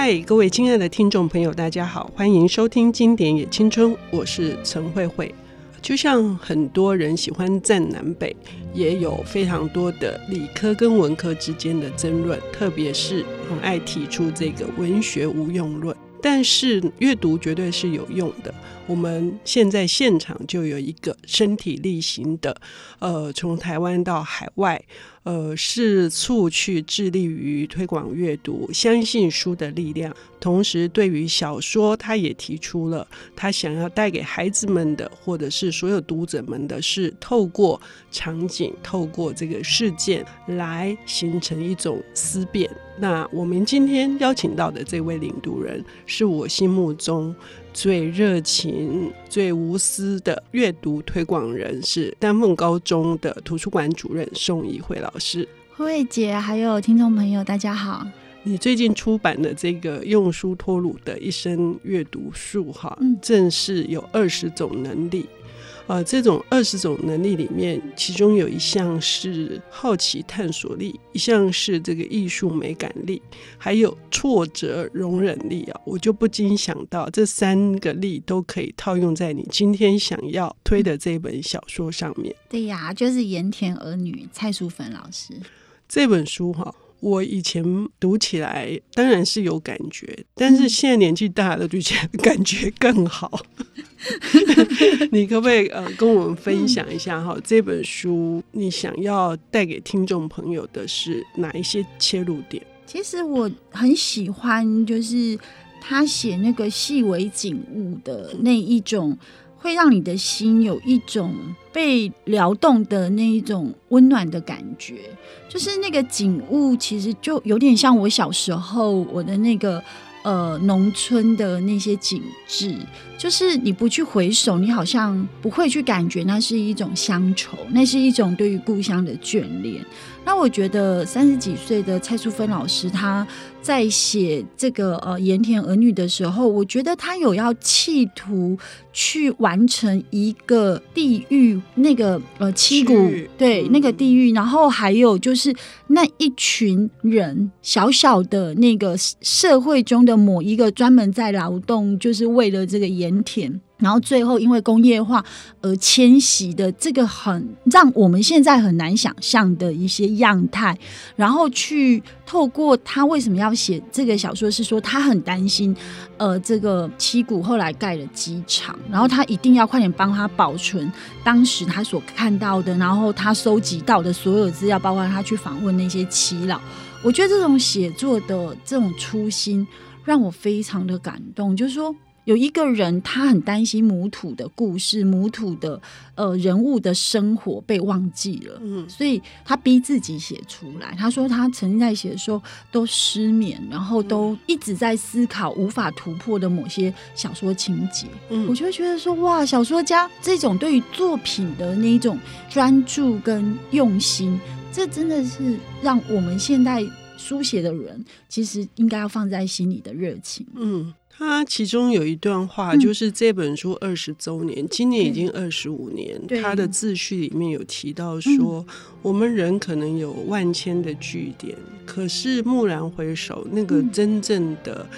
嗨，各位亲爱的听众朋友，大家好，欢迎收听《经典也青春》，我是陈慧慧。就像很多人喜欢战南北，也有非常多的理科跟文科之间的争论，特别是很爱提出这个文学无用论。但是阅读绝对是有用的。我们现在现场就有一个身体力行的，呃，从台湾到海外。呃，四处去致力于推广阅读，相信书的力量。同时，对于小说，他也提出了他想要带给孩子们的，或者是所有读者们的是，透过场景，透过这个事件来形成一种思辨。那我们今天邀请到的这位领读人，是我心目中。最热情、最无私的阅读推广人是丹凤高中的图书馆主任宋怡慧老师。慧慧姐，还有听众朋友，大家好。你最近出版的这个《用书托鲁的一生阅读术》哈，嗯，正是有二十种能力。呃，这种二十种能力里面，其中有一项是好奇探索力，一项是这个艺术美感力，还有挫折容忍力啊。我就不禁想到，这三个力都可以套用在你今天想要推的这本小说上面。对呀，就是《盐田儿女》，蔡淑芬老师这本书哈。我以前读起来当然是有感觉，但是现在年纪大了，就觉得感觉更好。你可不可以呃跟我们分享一下哈？这本书你想要带给听众朋友的是哪一些切入点？其实我很喜欢，就是他写那个细微景物的那一种。会让你的心有一种被撩动的那一种温暖的感觉，就是那个景物，其实就有点像我小时候我的那个呃农村的那些景致，就是你不去回首，你好像不会去感觉那是一种乡愁，那是一种对于故乡的眷恋。那我觉得三十几岁的蔡淑芬老师，她在写这个呃盐田儿女的时候，我觉得她有要企图去完成一个地狱那个呃七股对那个地狱，然后还有就是那一群人小小的那个社会中的某一个专门在劳动，就是为了这个盐田。然后最后因为工业化而迁徙的这个很让我们现在很难想象的一些样态，然后去透过他为什么要写这个小说，是说他很担心，呃，这个七股后来盖了机场，然后他一定要快点帮他保存当时他所看到的，然后他收集到的所有资料，包括他去访问那些耆老。我觉得这种写作的这种初心让我非常的感动，就是说。有一个人，他很担心母土的故事、母土的呃人物的生活被忘记了，嗯，所以他逼自己写出来。他说他曾经在写的时候都失眠，然后都一直在思考无法突破的某些小说情节。嗯，我就会觉得说，哇，小说家这种对于作品的那一种专注跟用心，这真的是让我们现代书写的人其实应该要放在心里的热情。嗯。他其中有一段话，就是这本书二十周年，嗯、今年已经二十五年。他的自序里面有提到说，嗯、我们人可能有万千的据点，可是蓦然回首，那个真正的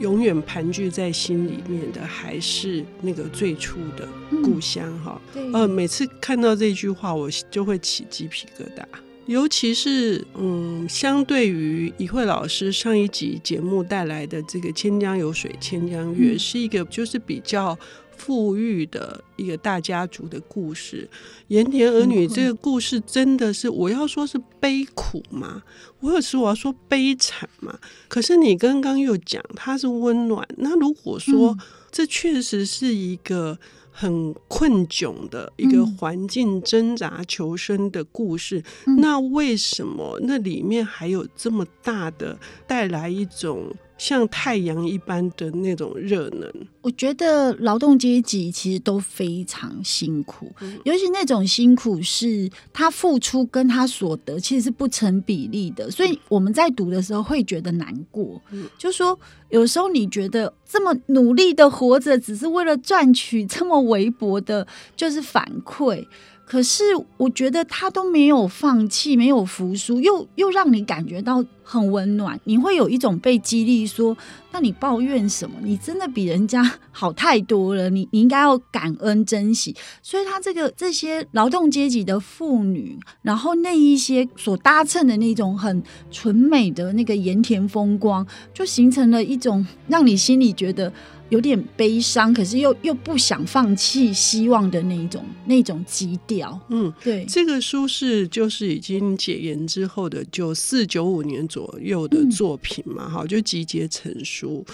永远盘踞在心里面的，还是那个最初的故乡。哈、嗯，呃，每次看到这句话，我就会起鸡皮疙瘩。尤其是，嗯，相对于怡慧老师上一集节目带来的这个“千江有水千江月”，嗯，是一个就是比较富裕的一个大家族的故事。盐田儿女这个故事真的是，我要说是悲苦吗？我有时我要说悲惨吗？可是你刚刚又讲它是温暖，那如果说这确实是一个。很困窘的一个环境，挣扎求生的故事。嗯，那为什么那里面还有这么大的带来一种？像太阳一般的那种热能，我觉得劳动阶级其实都非常辛苦，嗯、尤其那种辛苦是他付出跟他所得其实是不成比例的，所以我们在读的时候会觉得难过。嗯、就说有时候你觉得这么努力的活着，只是为了赚取这么微薄的，就是反馈。可是我觉得他都没有放弃，没有服输，又又让你感觉到很温暖。你会有一种被激励，说：“那你抱怨什么？你真的比人家好太多了。你你应该要感恩珍惜。”所以，他这个这些劳动阶级的妇女，然后那一些所搭乘的那种很纯美的那个盐田风光，就形成了一种让你心里觉得。有点悲伤，可是又又不想放弃希望的那一种那种基调。嗯，对，这个书是就是已经解严之后的，九四九五年左右的作品嘛，哈、嗯，就集结成书。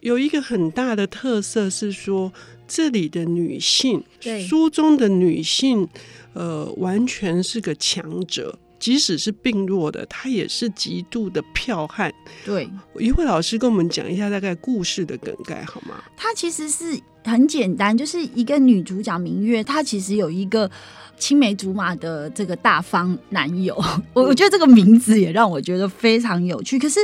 有一个很大的特色是说，这里的女性，对书中的女性，呃，完全是个强者。即使是病弱的，他也是极度的剽悍。对，一慧老师跟我们讲一下大概故事的梗概好吗？她其实是很简单，就是一个女主角明月，她其实有一个青梅竹马的这个大方男友。我我觉得这个名字也让我觉得非常有趣。可是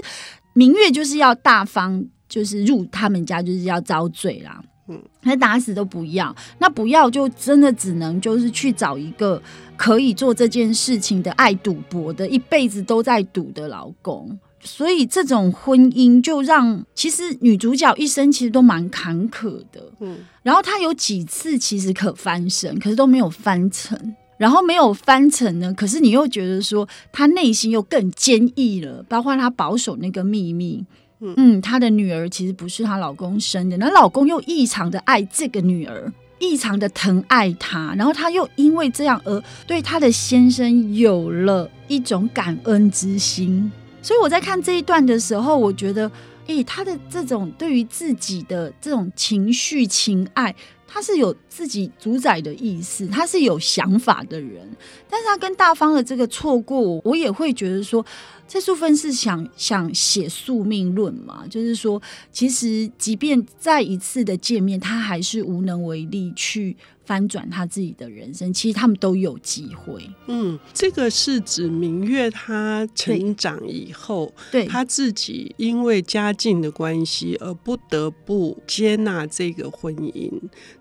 明月就是要大方，就是入他们家就是要遭罪啦。嗯，他打死都不要，那不要就真的只能就是去找一个可以做这件事情的爱赌博的，一辈子都在赌的老公。所以这种婚姻就让其实女主角一生其实都蛮坎坷的。嗯，然后她有几次其实可翻身，可是都没有翻成。然后没有翻成呢，可是你又觉得说她内心又更坚毅了，包括她保守那个秘密。嗯，她的女儿其实不是她老公生的，那老公又异常的爱这个女儿，异常的疼爱她，然后她又因为这样而对她的先生有了一种感恩之心。所以我在看这一段的时候，我觉得，诶，她的这种对于自己的这种情绪情爱，她是有自己主宰的意思，她是有想法的人。但是她跟大方的这个错过，我也会觉得说。这淑芬是想想写宿命论嘛？就是说，其实即便再一次的见面，他还是无能为力去翻转他自己的人生。其实他们都有机会。嗯，这个是指明月他成长以后，对他自己因为家境的关系而不得不接纳这个婚姻。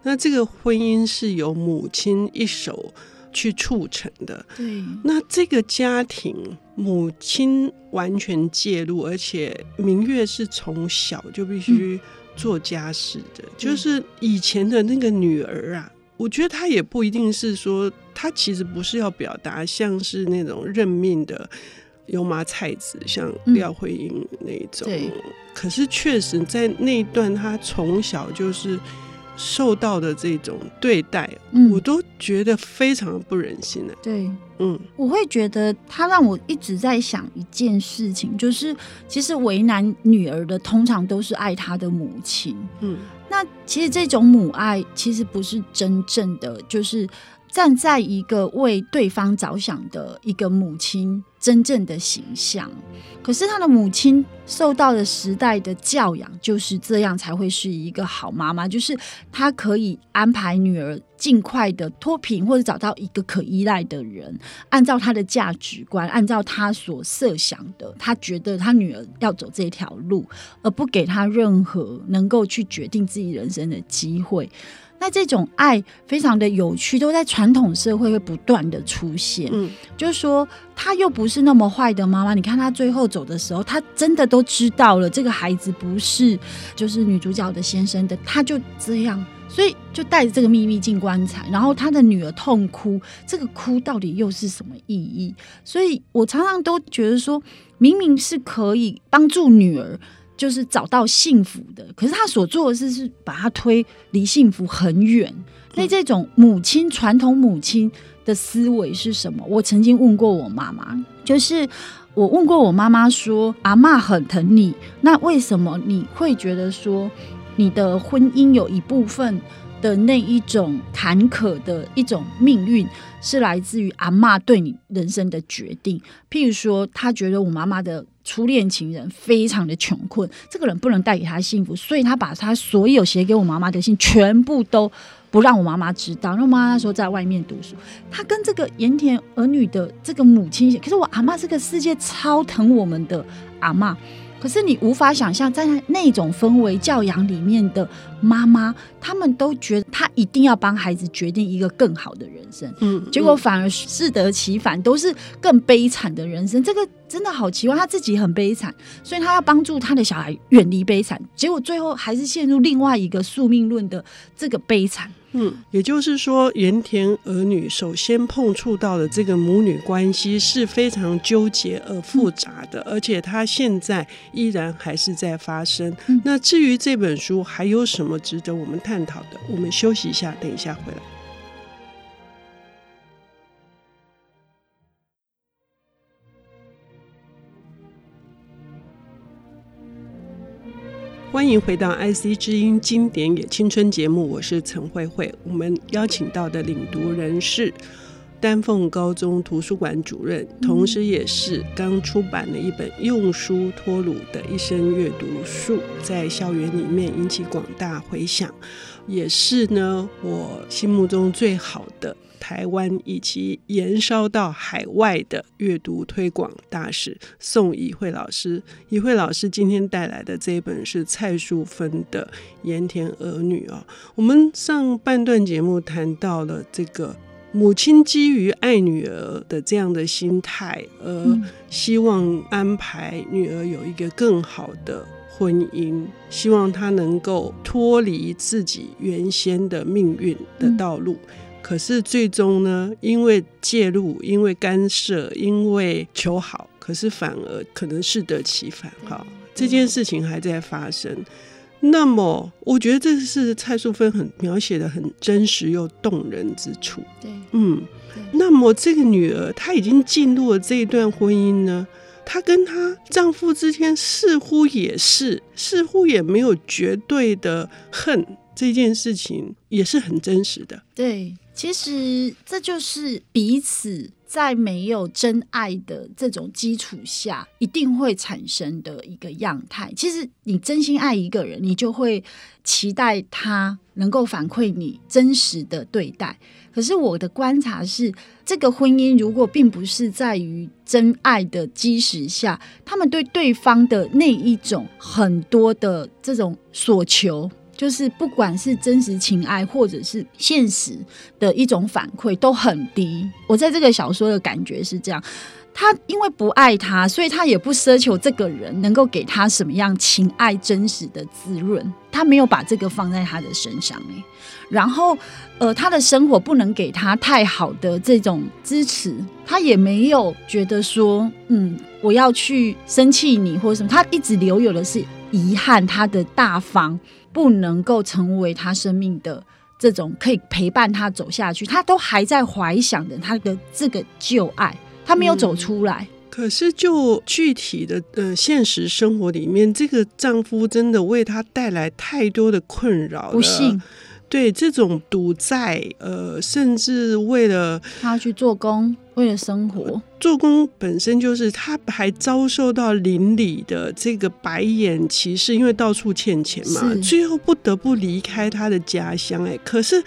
那这个婚姻是由母亲一手去促成的。对，那这个家庭。母亲完全介入，而且明月是从小就必须做家事的。嗯、就是以前的那个女儿啊，我觉得她也不一定是说，她其实不是要表达像是那种认命的油麻菜籽，像廖慧英那种。嗯、可是确实在那一段，她从小就是。受到的这种对待，嗯、我都觉得非常不忍心的。对，嗯，我会觉得他让我一直在想一件事情，就是其实为难女儿的，通常都是爱她的母亲。嗯，那其实这种母爱，其实不是真正的，就是。站在一个为对方着想的一个母亲真正的形象，可是他的母亲受到的时代的教养就是这样，才会是一个好妈妈。就是她可以安排女儿尽快的脱贫，或者找到一个可依赖的人，按照她的价值观，按照她所设想的，她觉得她女儿要走这条路，而不给她任何能够去决定自己人生的机会。那这种爱非常的有趣，都在传统社会会不断的出现。嗯，就是说，她又不是那么坏的妈妈。你看她最后走的时候，她真的都知道了这个孩子不是就是女主角的先生的，她就这样，所以就带着这个秘密进棺材。然后她的女儿痛哭，这个哭到底又是什么意义？所以我常常都觉得说，明明是可以帮助女儿。就是找到幸福的，可是他所做的事是把他推离幸福很远。那这种母亲传统母亲的思维是什么？我曾经问过我妈妈，就是我问过我妈妈说：“阿妈很疼你，那为什么你会觉得说你的婚姻有一部分的那一种坎坷的一种命运是来自于阿妈对你人生的决定？譬如说，她觉得我妈妈的。”初恋情人非常的穷困，这个人不能带给他幸福，所以他把他所有写给我妈妈的信全部都不让我妈妈知道。那妈妈那时候在外面读书，他跟这个盐田儿女的这个母亲写，可是我阿妈这个世界超疼我们的阿妈，可是你无法想象，在那种氛围教养里面的妈妈，他们都觉得他一定要帮孩子决定一个更好的人生，嗯，结果反而适得其反，都是更悲惨的人生。这个真的好奇怪，他自己很悲惨，所以他要帮助他的小孩远离悲惨，结果最后还是陷入另外一个宿命论的这个悲惨。嗯，也就是说，盐田儿女首先碰触到的这个母女关系是非常纠结而复杂的，而且它现在依然还是在发生。那至于这本书还有什么值得我们探讨的，我们休息一下，等一下回来。欢迎回到 IC 之音经典也青春节目，我是陈慧慧。我们邀请到的领读人是丹凤高中图书馆主任，同时也是刚出版了一本《用书托鲁的一生阅读术》，在校园里面引起广大回响，也是呢我心目中最好的。台湾以及延烧到海外的阅读推广大使宋怡慧老师，怡慧老师今天带来的这一本是蔡淑芬的《盐田儿女》啊。我们上半段节目谈到了这个母亲基于爱女儿的这样的心态，而希望安排女儿有一个更好的婚姻，希望她能够脱离自己原先的命运的道路。可是最终呢，因为介入，因为干涉，因为求好，可是反而可能适得其反。哈，这件事情还在发生。那么，我觉得这是蔡淑芬很描写的很真实又动人之处。对，嗯，那么这个女儿她已经进入了这一段婚姻呢，她跟她丈夫之间似乎也是，似乎也没有绝对的恨。这件事情也是很真实的。对。其实这就是彼此在没有真爱的这种基础下，一定会产生的一个样态。其实你真心爱一个人，你就会期待他能够反馈你真实的对待。可是我的观察是，这个婚姻如果并不是在于真爱的基石下，他们对对方的那一种很多的这种所求。就是不管是真实情爱，或者是现实的一种反馈，都很低。我在这个小说的感觉是这样：他因为不爱他，所以他也不奢求这个人能够给他什么样情爱真实的滋润，他没有把这个放在他的身上。然后，呃，他的生活不能给他太好的这种支持，他也没有觉得说，嗯，我要去生气你或者什么。他一直留有的是遗憾，他的大方。不能够成为他生命的这种可以陪伴他走下去，他都还在怀想着他的这个旧爱，他没有走出来。嗯，可是就具体的呃现实生活里面，这个丈夫真的为她带来太多的困扰，不幸。对这种赌债，呃，甚至为了他去做工，为了生活，做工本身就是他还遭受到邻里的这个白眼歧视，因为到处欠钱嘛，最后不得不离开他的家乡。哎，可是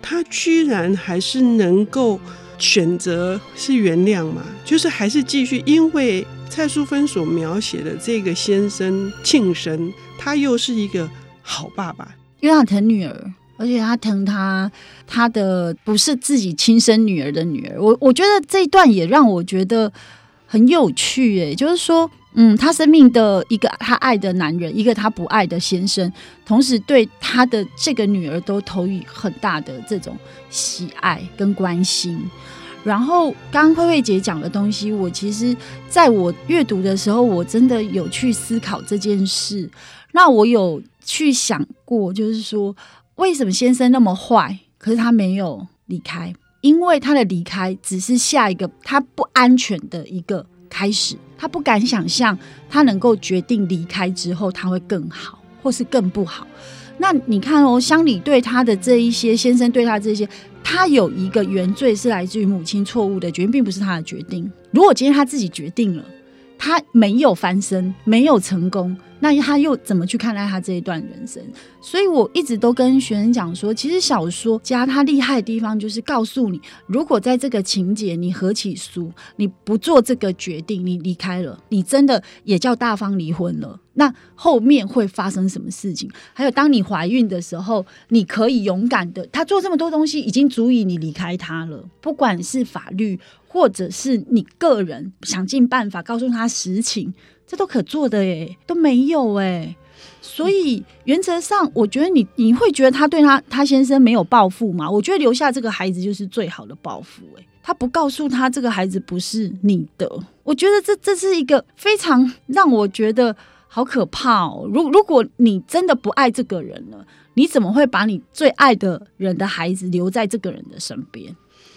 他居然还是能够选择是原谅嘛，就是还是继续，因为蔡淑芬所描写的这个先生庆生，他又是一个好爸爸，因为他疼女儿。而且他疼他，他的不是自己亲生女儿的女儿。我我觉得这一段也让我觉得很有趣，诶，就是说，嗯，他生命的一个他爱的男人，一个他不爱的先生，同时对他的这个女儿都投以很大的这种喜爱跟关心。然后，刚刚慧慧姐讲的东西，我其实在我阅读的时候，我真的有去思考这件事。那我有去想过，就是说。为什么先生那么坏？可是他没有离开，因为他的离开只是下一个他不安全的一个开始。他不敢想象他能够决定离开之后他会更好，或是更不好。那你看哦，乡里对他的这一些，先生对他这些，他有一个原罪是来自于母亲错误的决定，并不是他的决定。如果今天他自己决定了，他没有翻身，没有成功。那他又怎么去看待他这一段人生？所以我一直都跟学生讲说，其实小说家他厉害的地方就是告诉你，如果在这个情节你合起书，你不做这个决定，你离开了，你真的也叫大方离婚了。那后面会发生什么事情？还有，当你怀孕的时候，你可以勇敢的，他做这么多东西，已经足以你离开他了。不管是法律，或者是你个人，想尽办法告诉他实情，这都可做的耶，都没有哎。所以原则上，我觉得你你会觉得他对他他先生没有报复吗？我觉得留下这个孩子就是最好的报复哎。他不告诉他这个孩子不是你的，我觉得这这是一个非常让我觉得。好可怕哦！如如果你真的不爱这个人了，你怎么会把你最爱的人的孩子留在这个人的身边？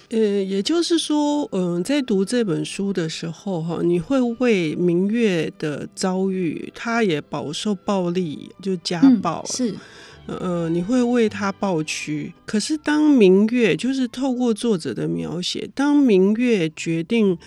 呃，也就是说，嗯、呃，在读这本书的时候，哈，你会为明月的遭遇，他也饱受暴力，就家暴，嗯、是，呃，你会为他抱屈。可是，当明月就是透过作者的描写，当明月决定。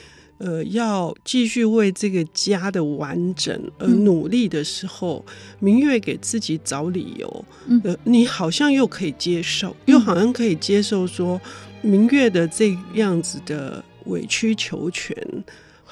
呃，要继续为这个家的完整而努力的时候，嗯、明月给自己找理由，呃，你好像又可以接受，又好像可以接受说，明月的这样子的委曲求全。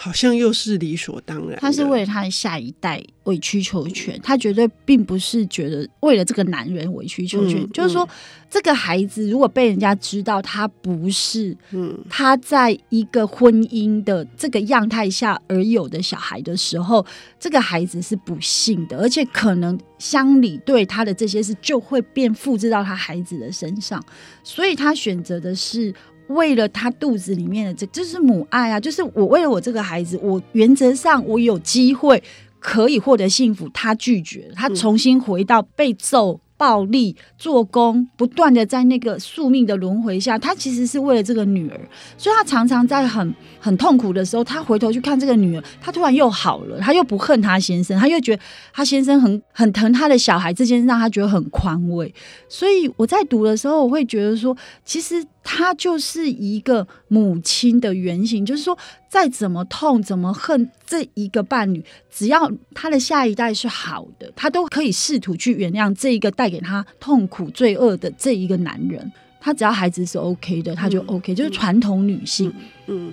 好像又是理所当然。他是为了他的下一代委曲求全，他绝对并不是觉得为了这个男人委曲求全。嗯、就是说，这个孩子如果被人家知道他不是，嗯，他在一个婚姻的这个样态下而有的小孩的时候，这个孩子是不幸的，而且可能乡里对他的这些事就会变复制到他孩子的身上，所以他选择的是。为了他肚子里面的这，就是母爱啊！就是我为了我这个孩子，我原则上我有机会可以获得幸福，他拒绝，他重新回到被揍。暴力做工，不断的在那个宿命的轮回下，他其实是为了这个女儿，所以他常常在很很痛苦的时候，他回头去看这个女儿，他突然又好了，他又不恨他先生，他又觉得他先生很很疼他的小孩，这件事让他觉得很宽慰。所以我在读的时候，我会觉得说，其实他就是一个母亲的原型，就是说。再怎么痛，怎么恨这一个伴侣，只要他的下一代是好的，他都可以试图去原谅这一个带给他痛苦、罪恶的这一个男人。他只要孩子是 OK 的，他就 OK，、嗯、就是传统女性。嗯。嗯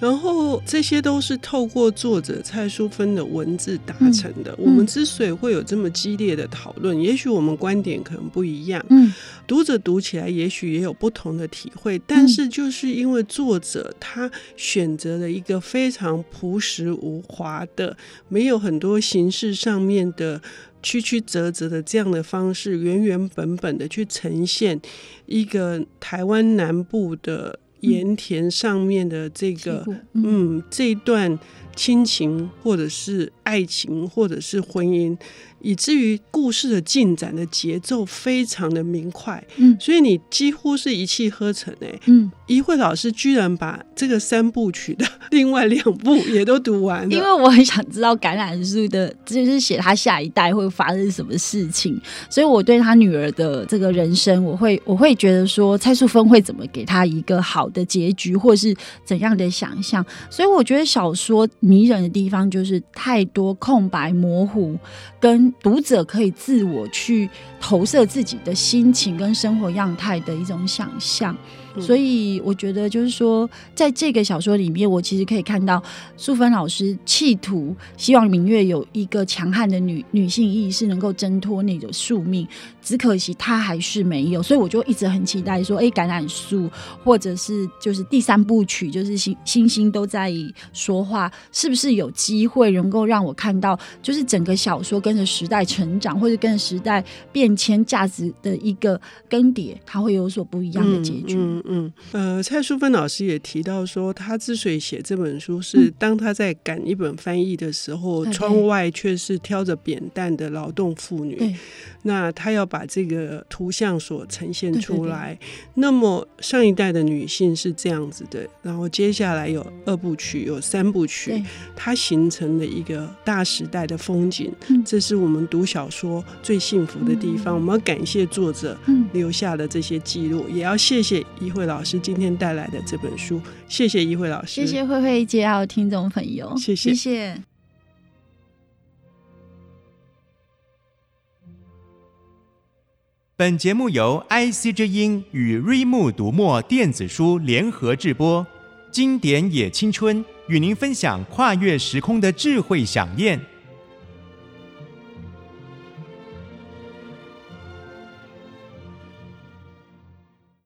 然后这些都是透过作者蔡淑芬的文字达成的。我们之所以会有这么激烈的讨论，也许我们观点可能不一样，嗯，读者读起来也许也有不同的体会。但是就是因为作者他选择了一个非常朴实无华的，没有很多形式上面的曲曲折折的这样的方式，原原本本的去呈现一个台湾南部的。盐田上面的这个，嗯，嗯，这一段亲情，或者是爱情，或者是婚姻。以至于故事的进展的节奏非常的明快，嗯，所以你几乎是一气呵成哎，嗯，一慧老师居然把这个三部曲的另外两部也都读完了，因为我很想知道橄榄树的，就是写他下一代会发生什么事情，所以我对他女儿的这个人生，我会我会觉得说蔡淑芬会怎么给他一个好的结局，或是怎样的想象，所以我觉得小说迷人的地方就是太多空白模糊跟。读者可以自我去投射自己的心情跟生活样态的一种想象。所以我觉得，就是说，在这个小说里面，我其实可以看到淑芬老师企图希望明月有一个强悍的女女性意识，能够挣脱那个宿命。只可惜她还是没有，所以我就一直很期待说，哎，橄榄树，或者是就是第三部曲，就是星星星都在说话，是不是有机会能够让我看到，就是整个小说跟着时代成长，或者跟着时代变迁价值的一个更迭，它会有所不一样的结局。嗯嗯嗯，呃，蔡淑芬老师也提到说，他之所以写这本书，是当他在赶一本翻译的时候，嗯、窗外却是挑着扁担的劳动妇女。那他要把这个图像所呈现出来。对对对，那么上一代的女性是这样子的，然后接下来有二部曲，有三部曲，它形成了一个大时代的风景。嗯、这是我们读小说最幸福的地方。嗯、我们要感谢作者留下的这些记录，嗯、也要谢谢慧老师今天带来的这本书。谢谢一慧老师，谢谢慧慧姐，还有听众朋友，谢谢，谢谢。本节目由 IC 之音与瑞木读墨电子书联合制播，《经典也青春》与您分享跨越时空的智慧想念。